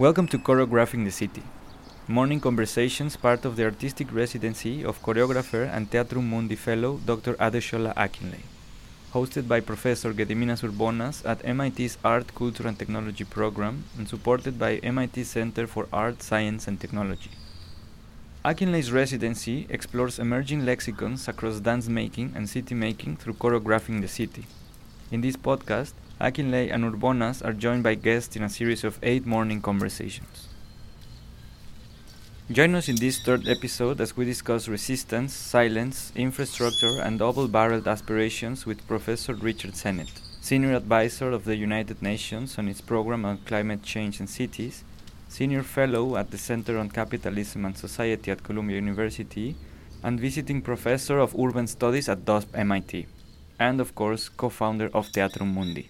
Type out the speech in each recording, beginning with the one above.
Welcome to Choreographing the City, morning conversations part of the artistic residency of choreographer and Theatrum Mundi fellow Dr. Adesola Akinleye, hosted by Professor Gediminas Urbonas at MIT's Art, Culture and Technology program and supported by MIT Center for Art, Science and Technology. Akinleye's residency explores emerging lexicons across dance making and city making through choreographing the city. In this podcast, Akinleye and Urbonas are joined by guests in a series of eight morning conversations. Join us in this third episode as we discuss resistance, silence, infrastructure, and double barreled aspirations with Professor Richard Sennett, Senior Advisor of the United Nations on its program on climate change and cities, Senior Fellow at the Center on Capitalism and Society at Columbia University, and Visiting Professor of Urban Studies at DUSP MIT, and of course, co founder of Theatrum Mundi.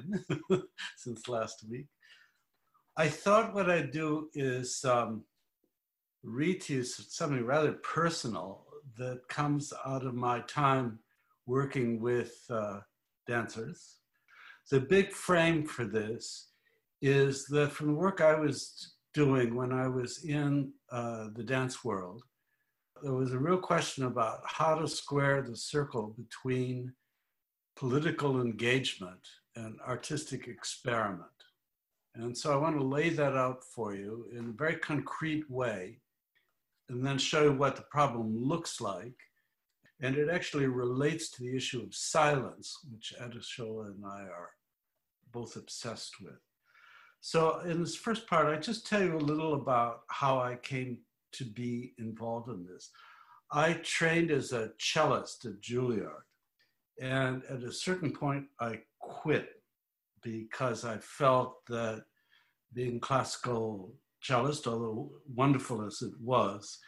Again, since last week. I thought what I'd do is um, read to you something rather personal that comes out of my time working with uh, dancers. The big frame for this is that from the work I was doing when I was in uh, the dance world, there was a real question about how to square the circle between political engagement and artistic experiment. And so I want to lay that out for you in a very concrete way and then show you what the problem looks like. And it actually relates to the issue of silence, which Adesola and I are both obsessed with. So in this first part, I just tell you a little about how I came to be involved in this. I trained as a cellist at Juilliard. And at a certain point, I quit because I felt that being classical cellist, although wonderful as it was,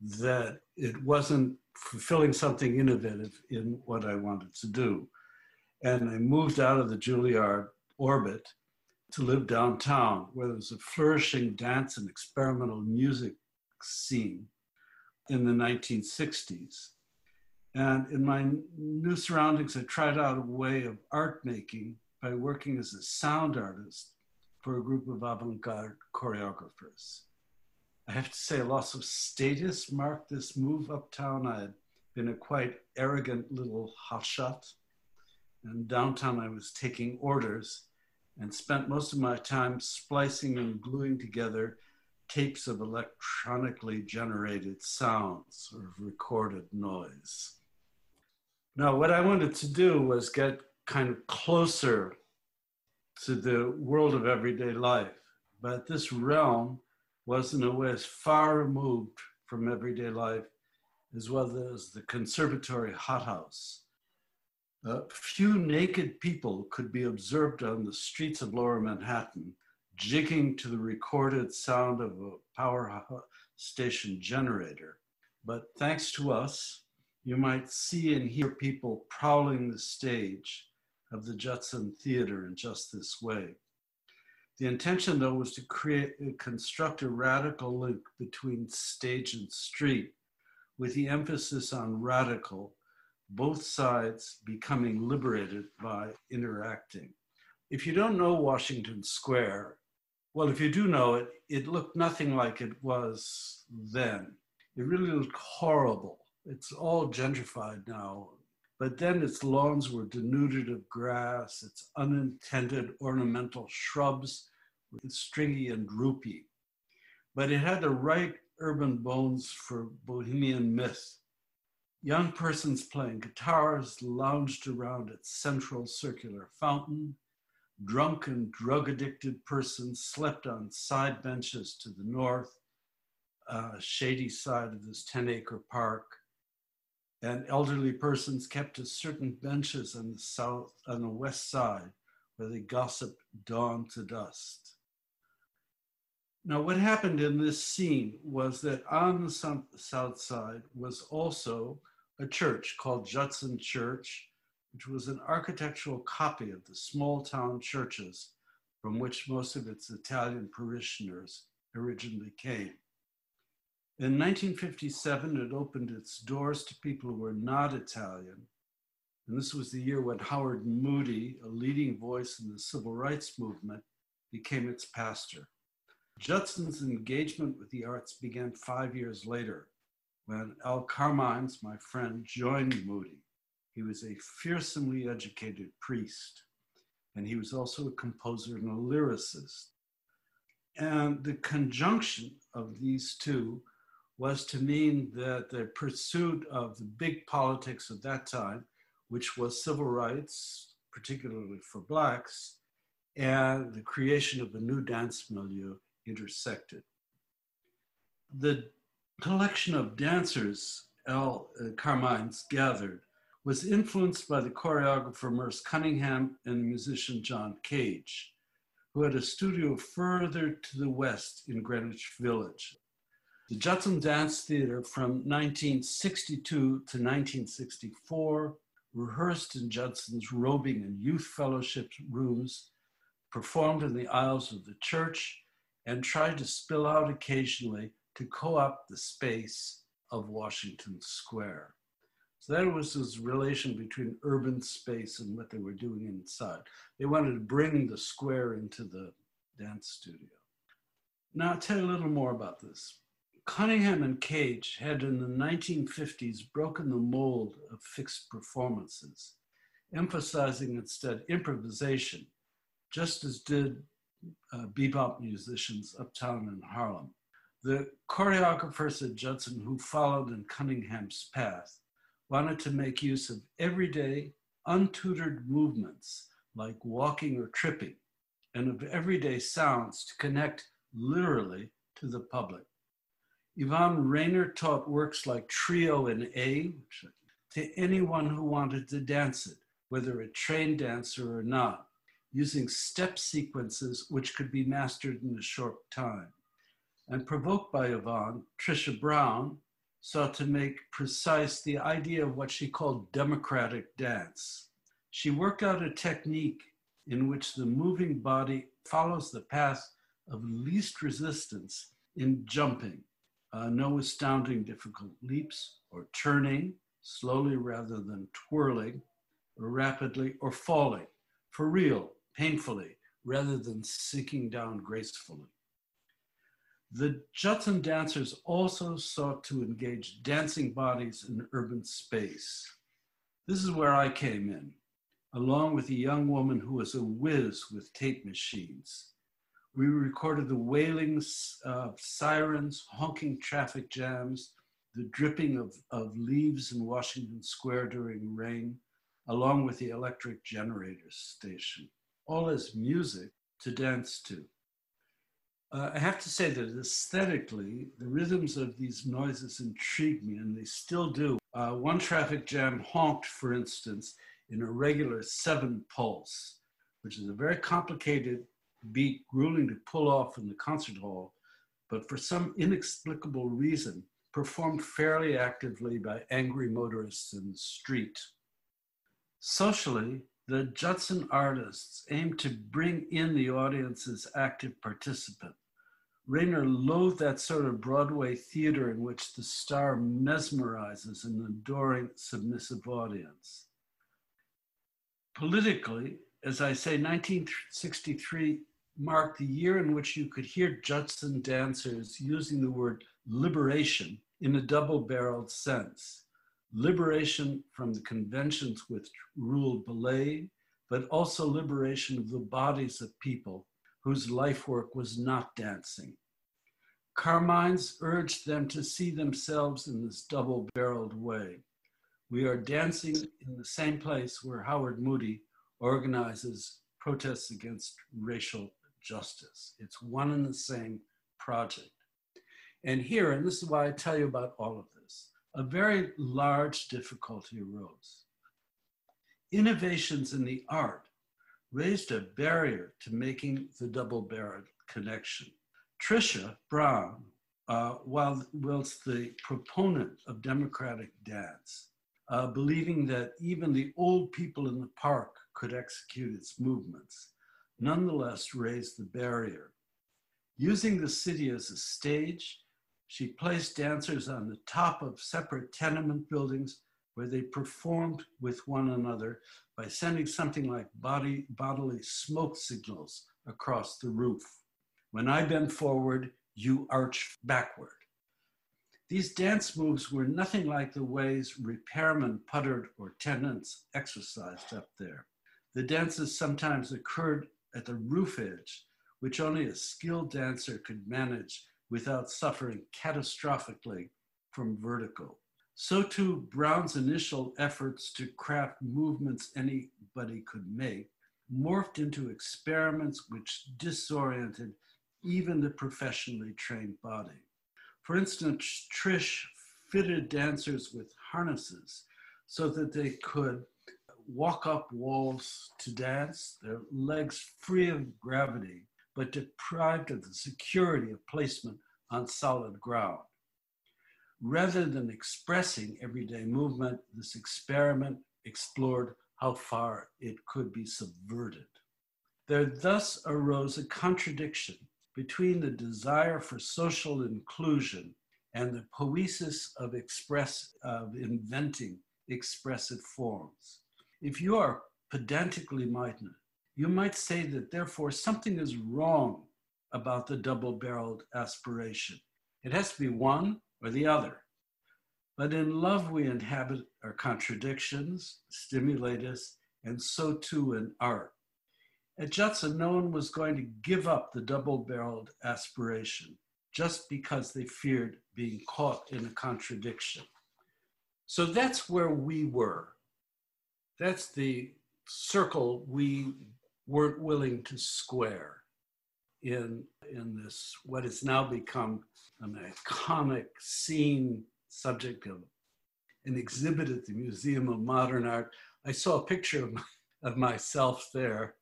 that it wasn't fulfilling something innovative in what I wanted to do. And I moved out of the Juilliard orbit to live downtown, where there was a flourishing dance and experimental music scene in the 1960s. And in my new surroundings, I tried out a way of art making by working as a sound artist for a group of avant garde choreographers. I have to say, a loss of status marked this move uptown. I had been a quite arrogant little hotshot. And downtown, I was taking orders and spent most of my time splicing and gluing together tapes of electronically generated sounds or recorded noise. Now, what I wanted to do was get kind of closer to the world of everyday life. But this realm was, in a way, as far removed from everyday life as well as the conservatory hothouse. A few naked people could be observed on the streets of lower Manhattan, jigging to the recorded sound of a power station generator. But thanks to us, you might see and hear people prowling the stage of the Judson Theater in just this way. The intention, though, was to create, construct a radical link between stage and street, with the emphasis on radical, both sides becoming liberated by interacting. If you don't know Washington Square, well, if you do know it, it looked nothing like it was then. It really looked horrible it's all gentrified now. But then its lawns were denuded of grass, its unintended ornamental shrubs were stringy and droopy. But it had the right urban bones for bohemian myth. Young persons playing guitars lounged around its central circular fountain. Drunk and drug addicted persons slept on side benches to the north, uh, shady side of this 10 acre park and elderly persons kept to certain benches on the south on the west side where they gossiped dawn to dust. Now, what happened in this scene was that on the south side was also a church called Judson Church, which was an architectural copy of the small town churches from which most of its Italian parishioners originally came. In 1957, it opened its doors to people who were not Italian. And this was the year when Howard Moody, a leading voice in the civil rights movement, became its pastor. Judson's engagement with the arts began five years later when Al Carmines, my friend, joined Moody. He was a fearsomely educated priest, and he was also a composer and a lyricist. And the conjunction of these two was to mean that the pursuit of the big politics of that time, which was civil rights, particularly for Blacks, and the creation of a new dance milieu intersected. The collection of dancers uh, Carmines gathered was influenced by the choreographer Merce Cunningham and the musician John Cage, who had a studio further to the west in Greenwich Village, the Judson Dance Theater from 1962 to 1964 rehearsed in Judson's robing and youth fellowship rooms, performed in the aisles of the church, and tried to spill out occasionally to co-opt the space of Washington Square. So that was this relation between urban space and what they were doing inside. They wanted to bring the square into the dance studio. Now I'll tell you a little more about this. Cunningham and Cage had in the 1950s broken the mold of fixed performances, emphasizing instead improvisation, just as did uh, bebop musicians uptown in Harlem. The choreographers at Judson who followed in Cunningham's path wanted to make use of everyday, untutored movements like walking or tripping, and of everyday sounds to connect literally to the public. Yvonne Rainer taught works like Trio in A to anyone who wanted to dance it, whether a trained dancer or not, using step sequences which could be mastered in a short time. And provoked by Yvonne, Trisha Brown sought to make precise the idea of what she called democratic dance. She worked out a technique in which the moving body follows the path of least resistance in jumping uh, no astounding difficult leaps or turning slowly rather than twirling or rapidly or falling for real, painfully, rather than sinking down gracefully. The Judson dancers also sought to engage dancing bodies in urban space. This is where I came in, along with a young woman who was a whiz with tape machines. We recorded the wailing of sirens, honking traffic jams, the dripping of, of leaves in Washington Square during rain, along with the electric generator station, all as music to dance to. Uh, I have to say that aesthetically, the rhythms of these noises intrigue me, and they still do. Uh, one traffic jam honked, for instance, in a regular seven pulse, which is a very complicated beat grueling to pull off in the concert hall, but for some inexplicable reason, performed fairly actively by angry motorists in the street. Socially, the Judson artists aimed to bring in the audience as active participant. Rainer loathed that sort of Broadway theater in which the star mesmerizes an adoring, submissive audience. Politically, as I say, 1963 marked the year in which you could hear Judson dancers using the word liberation in a double barreled sense. Liberation from the conventions which ruled ballet, but also liberation of the bodies of people whose life work was not dancing. Carmines urged them to see themselves in this double barreled way. We are dancing in the same place where Howard Moody organizes protests against racial justice. It's one and the same project. And here, and this is why I tell you about all of this, a very large difficulty arose. Innovations in the art raised a barrier to making the double barrel connection. Trisha Brown, uh, while, whilst the proponent of democratic dance, uh, believing that even the old people in the park could execute its movements, nonetheless raised the barrier. Using the city as a stage, she placed dancers on the top of separate tenement buildings where they performed with one another by sending something like body, bodily smoke signals across the roof. When I bend forward, you arch backward. These dance moves were nothing like the ways repairmen puttered or tenants exercised up there. The dances sometimes occurred at the roof edge, which only a skilled dancer could manage without suffering catastrophically from vertigo. So too, Brown's initial efforts to craft movements anybody could make morphed into experiments which disoriented even the professionally trained body. For instance, Trish fitted dancers with harnesses so that they could walk up walls to dance, their legs free of gravity, but deprived of the security of placement on solid ground. Rather than expressing everyday movement, this experiment explored how far it could be subverted. There thus arose a contradiction between the desire for social inclusion and the poiesis of express of inventing expressive forms. If you are pedantically minded, you might say that therefore something is wrong about the double-barreled aspiration. It has to be one or the other. But in love, we inhabit our contradictions, stimulate us, and so too in art. At Judson, no one was going to give up the double barreled aspiration just because they feared being caught in a contradiction. So that's where we were. That's the circle we weren't willing to square in, in this, what has now become an iconic scene subject of an exhibit at the Museum of Modern Art. I saw a picture of, of myself there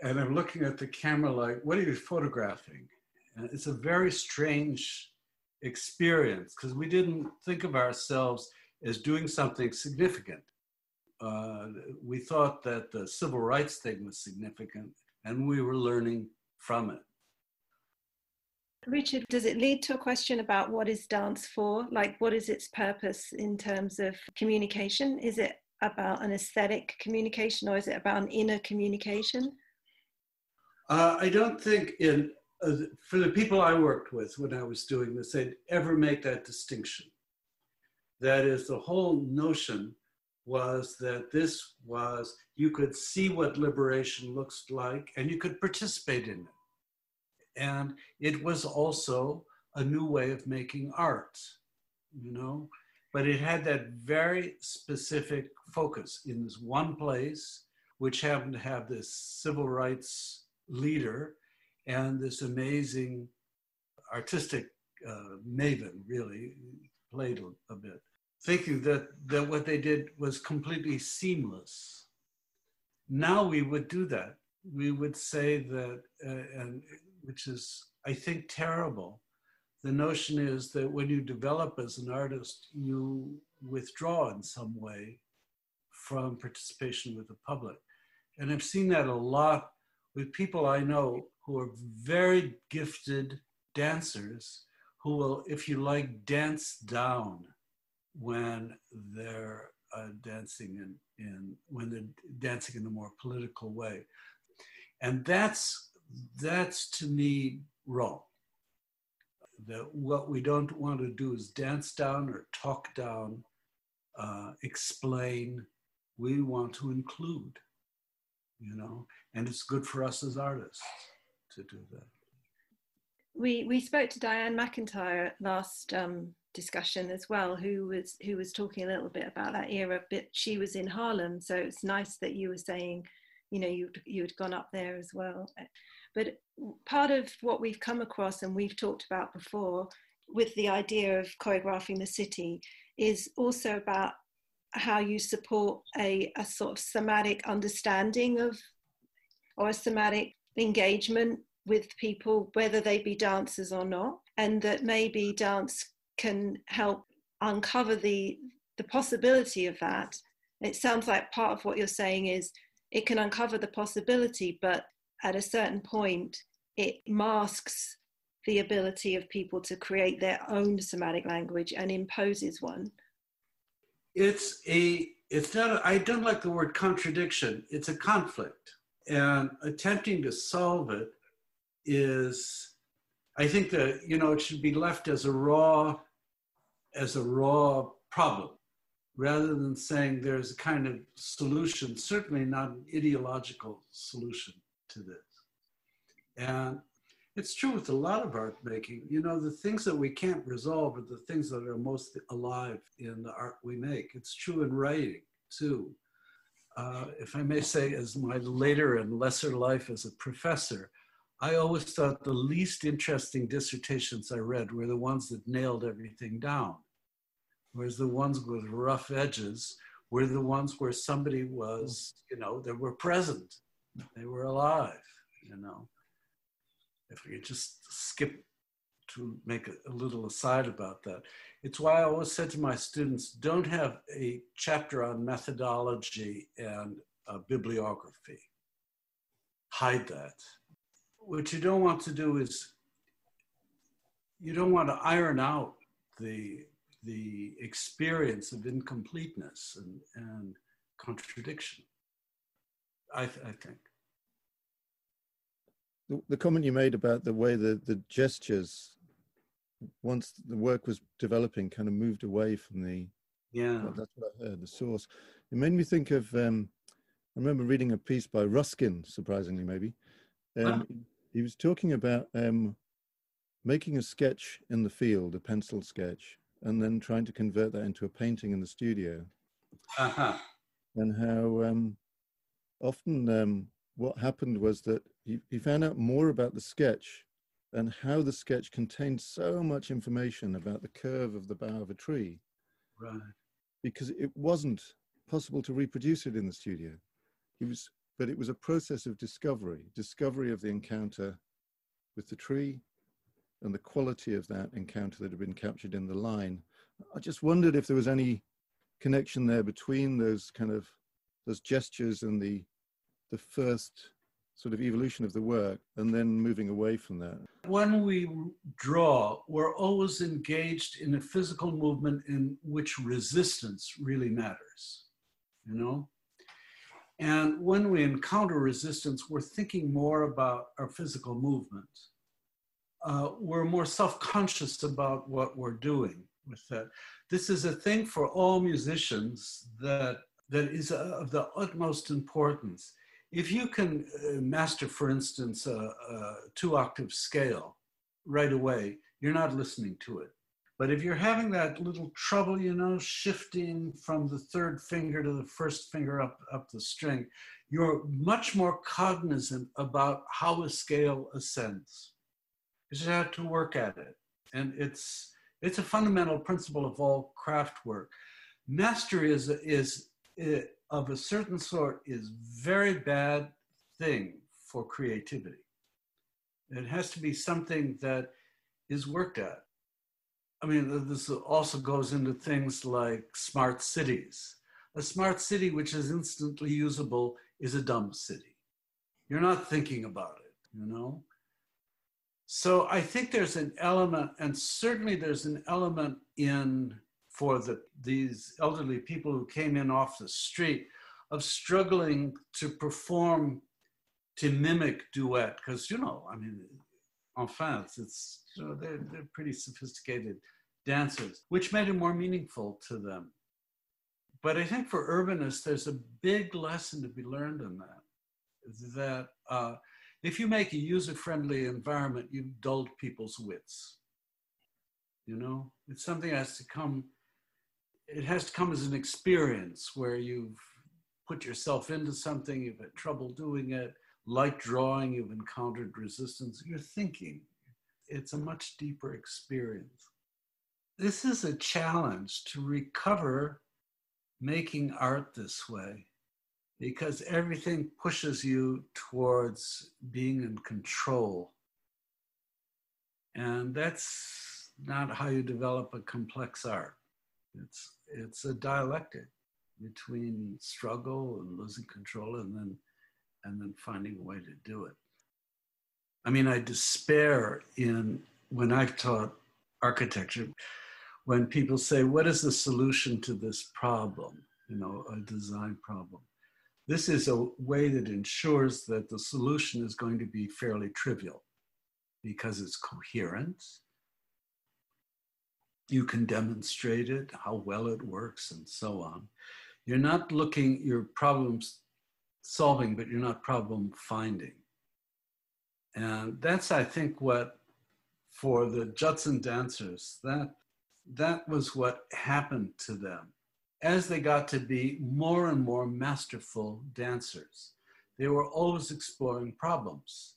and I'm looking at the camera like, what are you photographing? And it's a very strange experience because we didn't think of ourselves as doing something significant. Uh, we thought that the civil rights thing was significant and we were learning from it. Richard, does it lead to a question about what is dance for? Like, what is its purpose in terms of communication? Is it about an aesthetic communication or is it about an inner communication? Uh, I don't think in uh, for the people I worked with when I was doing this, they'd ever make that distinction. That is, the whole notion was that this was you could see what liberation looks like and you could participate in it. And it was also a new way of making art, you know, but it had that very specific focus in this one place, which happened to have this civil rights leader and this amazing artistic uh, maven, really played a, a, bit, thinking that, that what they did was completely seamless. Now we would do that. We would say that, uh, and which is, I think, terrible. The notion is that when you develop as an artist, you withdraw in some way from participation with the public. And I've seen that a lot with people I know who are very gifted dancers who will, if you like, dance down when they're uh, dancing in, in when they're dancing in a more political way, and that's that's to me wrong. That what we don't want to do is dance down or talk down, uh, explain. We want to include you know, and it's good for us as artists to do that. We we spoke to Dianne McIntyre last um, discussion as well, who was who was talking a little bit about that era. But she was in Harlem, so it's nice that you were saying, you know, you you had gone up there as well. But part of what we've come across and we've talked about before with the idea of choreographing the city is also about how you support a, a sort of somatic understanding of or a somatic engagement with people, whether they be dancers or not, and that maybe dance can help uncover the the possibility of that. It sounds like part of what you're saying is it can uncover the possibility, but at a certain point, it masks the ability of people to create their own somatic language and imposes one. It's a, it's not, a, I don't like the word contradiction, it's a conflict. And attempting to solve it is, I think that, you know, it should be left as a raw, as a raw problem rather than saying there's a kind of solution, certainly not an ideological solution to this. And it's true with a lot of art making. You know, the things that we can't resolve are the things that are most alive in the art we make. It's true in writing too. Uh, if I may say, as my later and lesser life as a professor, I always thought the least interesting dissertations I read were the ones that nailed everything down. Whereas the ones with rough edges were the ones where somebody was, you know, they were present, they were alive, you know if we could just skip to make a, little aside about that. It's why I always said to my students, don't have a chapter on methodology and bibliography. Hide that. What you don't want to do is, you don't want to iron out the, the experience of incompleteness and, and contradiction, I, th I think the, the comment you made about the way the, the gestures, once the work was developing, kind of moved away from the. Yeah. Well, that's what I heard, the source. It made me think of. Um, I remember reading a piece by Ruskin, surprisingly, maybe. Um, He was talking about um, making a sketch in the field, a pencil sketch, and then trying to convert that into a painting in the studio. Uh-huh. And how um, often um, what happened was that he, he found out more about the sketch and how the sketch contained so much information about the curve of the bough of a tree. Right. Because it wasn't possible to reproduce it in the studio. He was, but it was a process of discovery, discovery of the encounter with the tree and the quality of that encounter that had been captured in the line. I just wondered if there was any connection there between those kind of those gestures and the the first sort of evolution of the work and then moving away from that? When we draw, we're always engaged in a physical movement in which resistance really matters, you know? And when we encounter resistance, we're thinking more about our physical movement. Uh, we're more self conscious about what we're doing with that. This is a thing for all musicians that, that is of the utmost importance if you can uh, master, for instance, a, a two octave scale right away, you're not listening to it. But if you're having that little trouble, you know, shifting from the third finger to the first finger up, up the string, you're much more cognizant about how a scale ascends. You just have to work at it. And it's, it's a fundamental principle of all craft work. Mastery is, is, eh, of a certain sort is very bad thing for creativity. It has to be something that is worked at. I mean, this also goes into things like smart cities. A smart city which is instantly usable is a dumb city. You're not thinking about it, you know? So I think there's an element, and certainly there's an element in for the, these elderly people who came in off the street of struggling to perform to mimic duet because you know i mean enfin it's, it's you know they're, they're pretty sophisticated dancers which made it more meaningful to them but i think for urbanists there's a big lesson to be learned in that that uh, if you make a user-friendly environment you've dulled people's wits you know it's something that has to come it has to come as an experience where you've put yourself into something, you've had trouble doing it, like drawing, you've encountered resistance, you're thinking. It's a much deeper experience. This is a challenge to recover making art this way because everything pushes you towards being in control. And that's not how you develop a complex art. It's, it's a dialectic between struggle and losing control and then, and then finding a way to do it. I mean, I despair in when I've taught architecture, when people say, What is the solution to this problem? You know, a design problem. This is a way that ensures that the solution is going to be fairly trivial because it's coherent. You can demonstrate it, how well it works, and so on. You're not looking, you're problem solving, but you're not problem finding. And that's, I think, what for the Judson dancers, that that was what happened to them as they got to be more and more masterful dancers. They were always exploring problems.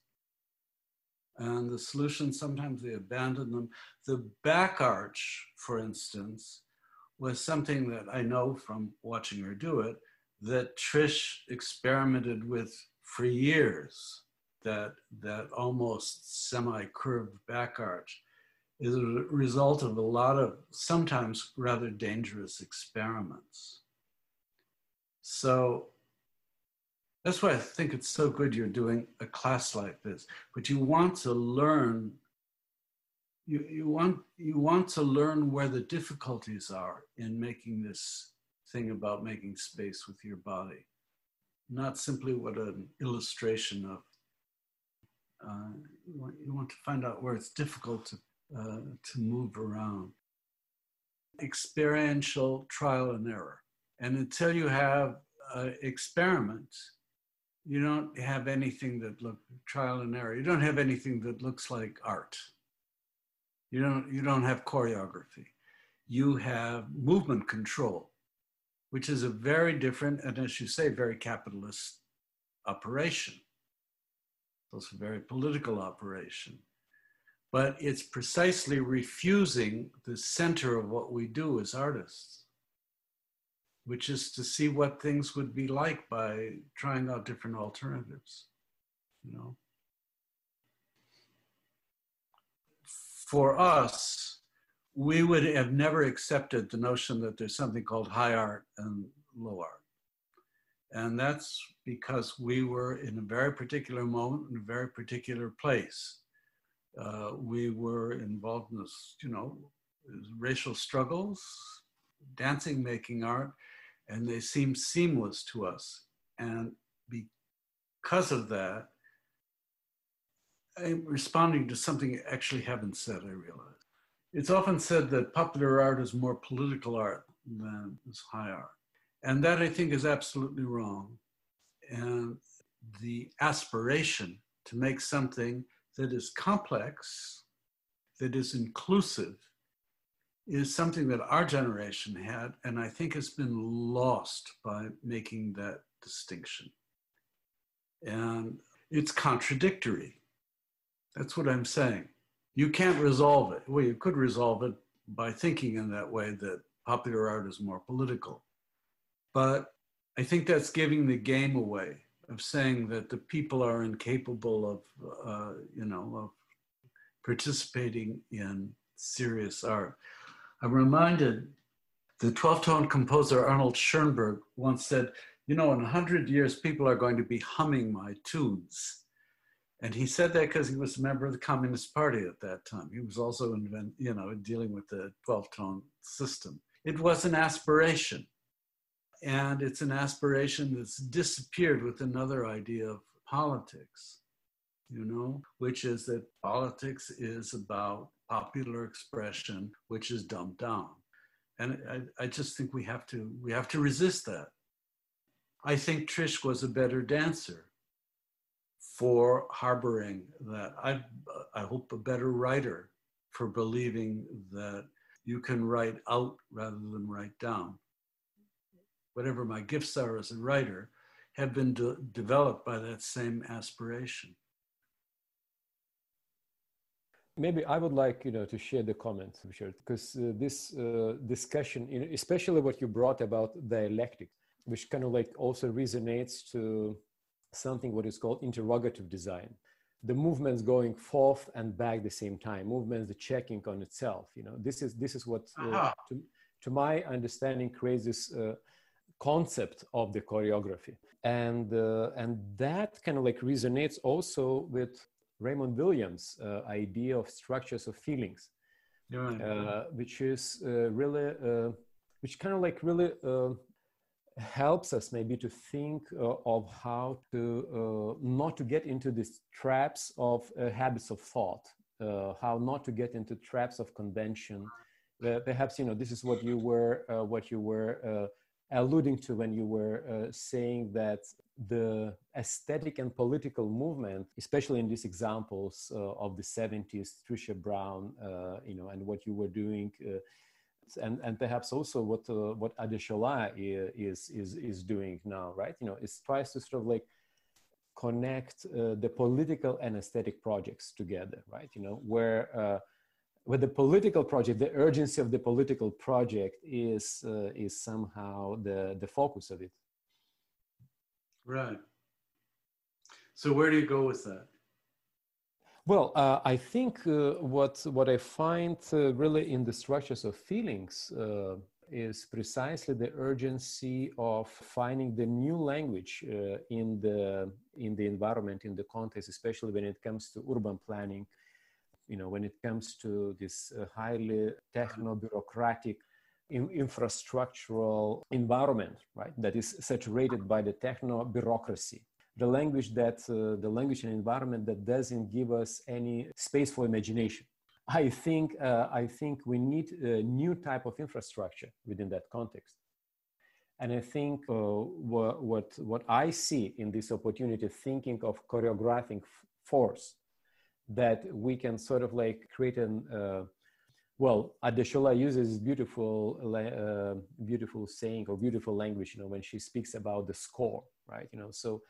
And the solution, sometimes they abandoned them. The back arch, for instance, was something that I know from watching her do it, that Trish experimented with for years, that, that almost semi-curved back arch is a result of a lot of sometimes rather dangerous experiments. So that's why I think it's so good you're doing a class like this. But you want to learn, you, you, want, you want to learn where the difficulties are in making this thing about making space with your body. Not simply what an illustration of. Uh, you, want, you want to find out where it's difficult to uh, to move around. Experiential trial and error. And until you have uh, experiments, you don't have anything that look trial and error. You don't have anything that looks like art. You don't, you don't have choreography. You have movement control, which is a very different, and as you say, very capitalist operation. It's also a very political operation but it's precisely refusing the center of what we do as artists, which is to see what things would be like by trying out different alternatives, you know. For us, we would have never accepted the notion that there's something called high art and low art. And that's because we were in a very particular moment, in a very particular place uh, we were involved in this, you know, racial struggles, dancing, making art, and they seemed seamless to us. And because of that, I'm responding to something you actually haven't said, I realize. It's often said that popular art is more political art than is high art. And that I think is absolutely wrong. And the aspiration to make something that is complex, that is inclusive, is something that our generation had, and I think has been lost by making that distinction. And it's contradictory. That's what I'm saying. You can't resolve it. Well, you could resolve it by thinking in that way that popular art is more political. But I think that's giving the game away of saying that the people are incapable of, uh, you know, of participating in serious art. I'm reminded the 12 tone composer Arnold Schoenberg once said, You know, in 100 years, people are going to be humming my tunes. And he said that because he was a member of the Communist Party at that time. He was also, invent, you know, dealing with the 12 tone system. It was an aspiration and it's an aspiration that's disappeared with another idea of politics, you know, which is that politics is about popular expression, which is dumbed down. And I, I just think we have to we have to resist that. I think Trish was a better dancer for harboring that. I I hope a better writer for believing that you can write out rather than write down whatever my gifts are as a writer, have been de- developed by that same aspiration. Maybe I would like you know to share the comment, Richard, because uh, this uh, discussion, you know, especially what you brought about dialectic, which kind of like also resonates to something what is called interrogative design. The movements going forth and back at the same time, movements the checking on itself. You know, this is this is what, uh, to, to, my understanding, creates this uh, concept of the choreography, and uh, and that kind of like resonates also with Raymond Williams' uh, idea of structures of feelings, right. uh, which is uh, really, uh, which kind of like really uh, helps us maybe to think uh, of how to not to get into these traps of habits of thought, how not to get into traps of convention. perhaps you know this is what you were what you were alluding to when you were uh, saying that the aesthetic and political movement, especially in these examples uh, of the 70s, Trisha Brown, uh, you know, and what you were doing, uh, and and perhaps also what uh, what Adesola is is is doing now, right? You know, it tries to sort of like connect uh, the political and aesthetic projects together, right? You know, where with the political project, the urgency of the political project is uh, is somehow the the focus of it. Right. So where do you go with that? Well, uh, I think uh, what what I find uh, really in the structures of feelings uh, is precisely the urgency of finding the new language uh, in the in the environment, in the context, especially when it comes to urban planning you know, when it comes to this uh, highly techno-bureaucratic in infrastructural environment, right, that is saturated by the techno-bureaucracy. The language that, uh, the language and environment that doesn't give us any space for imagination. I think, uh, I think we need a new type of infrastructure within that context. And I think uh, what, what, what I see in this opportunity, thinking of choreographing force, that we can sort of like create an uh, well adesola uses beautiful uh, beautiful saying or beautiful language you know when she speaks about the score right you know? So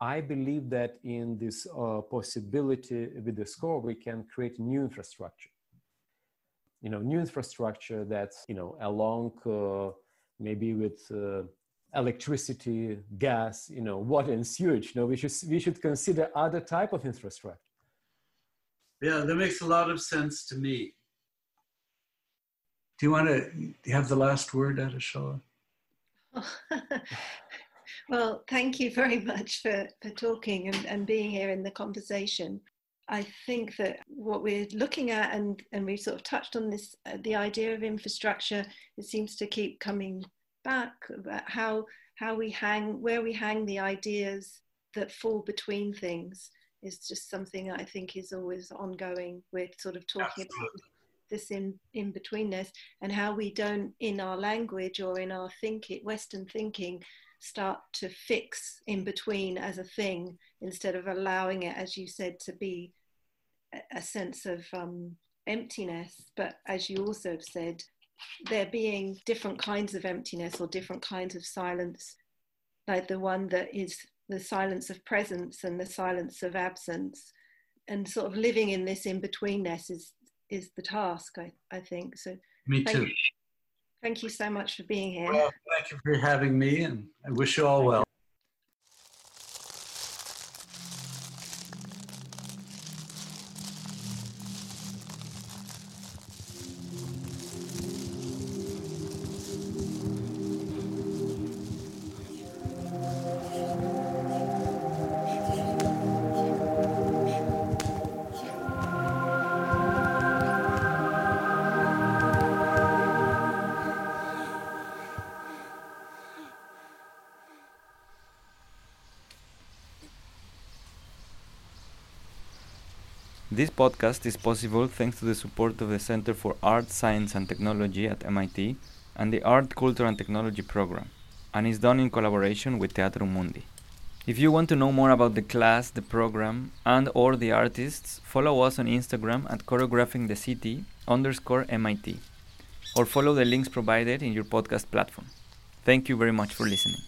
i believe that in this uh, possibility with the score we can create new infrastructure. You know new infrastructure that's you know along uh, maybe with uh, electricity gas you know water and sewage you know we should we should consider other type of infrastructure yeah, that makes a lot of sense to me. Do you want to have the last word, Adesola? well, thank you very much for, for talking and, and being here in the conversation. I think that what we're looking at, and, and we've sort of touched on this, uh, the idea of infrastructure, it seems to keep coming back about how, how we hang, where we hang the ideas that fall between things is just something I think is always ongoing. We're sort of talking Absolutely. about this in, in betweenness and how we don't, in our language or in our thinking, Western thinking, start to fix in between as a thing instead of allowing it, as you said, to be a, a sense of um, emptiness. But as you also have said, there being different kinds of emptiness or different kinds of silence, like the one that is the silence of presence and the silence of absence. And sort of living in this in betweenness is is the task I, I think. So me too. you, thank you so much for being here. Well, thank you for having me and i wish you all well This podcast is possible thanks to the support of the Center for Art, Science and Technology at MIT and the Art, Culture and Technology program, and is done in collaboration with Theatrum Mundi. If you want to know more about the class, the program, and or the artists, follow us on Instagram at choreographing the city underscore MIT, or follow the links provided in your podcast platform. Thank you very much for listening.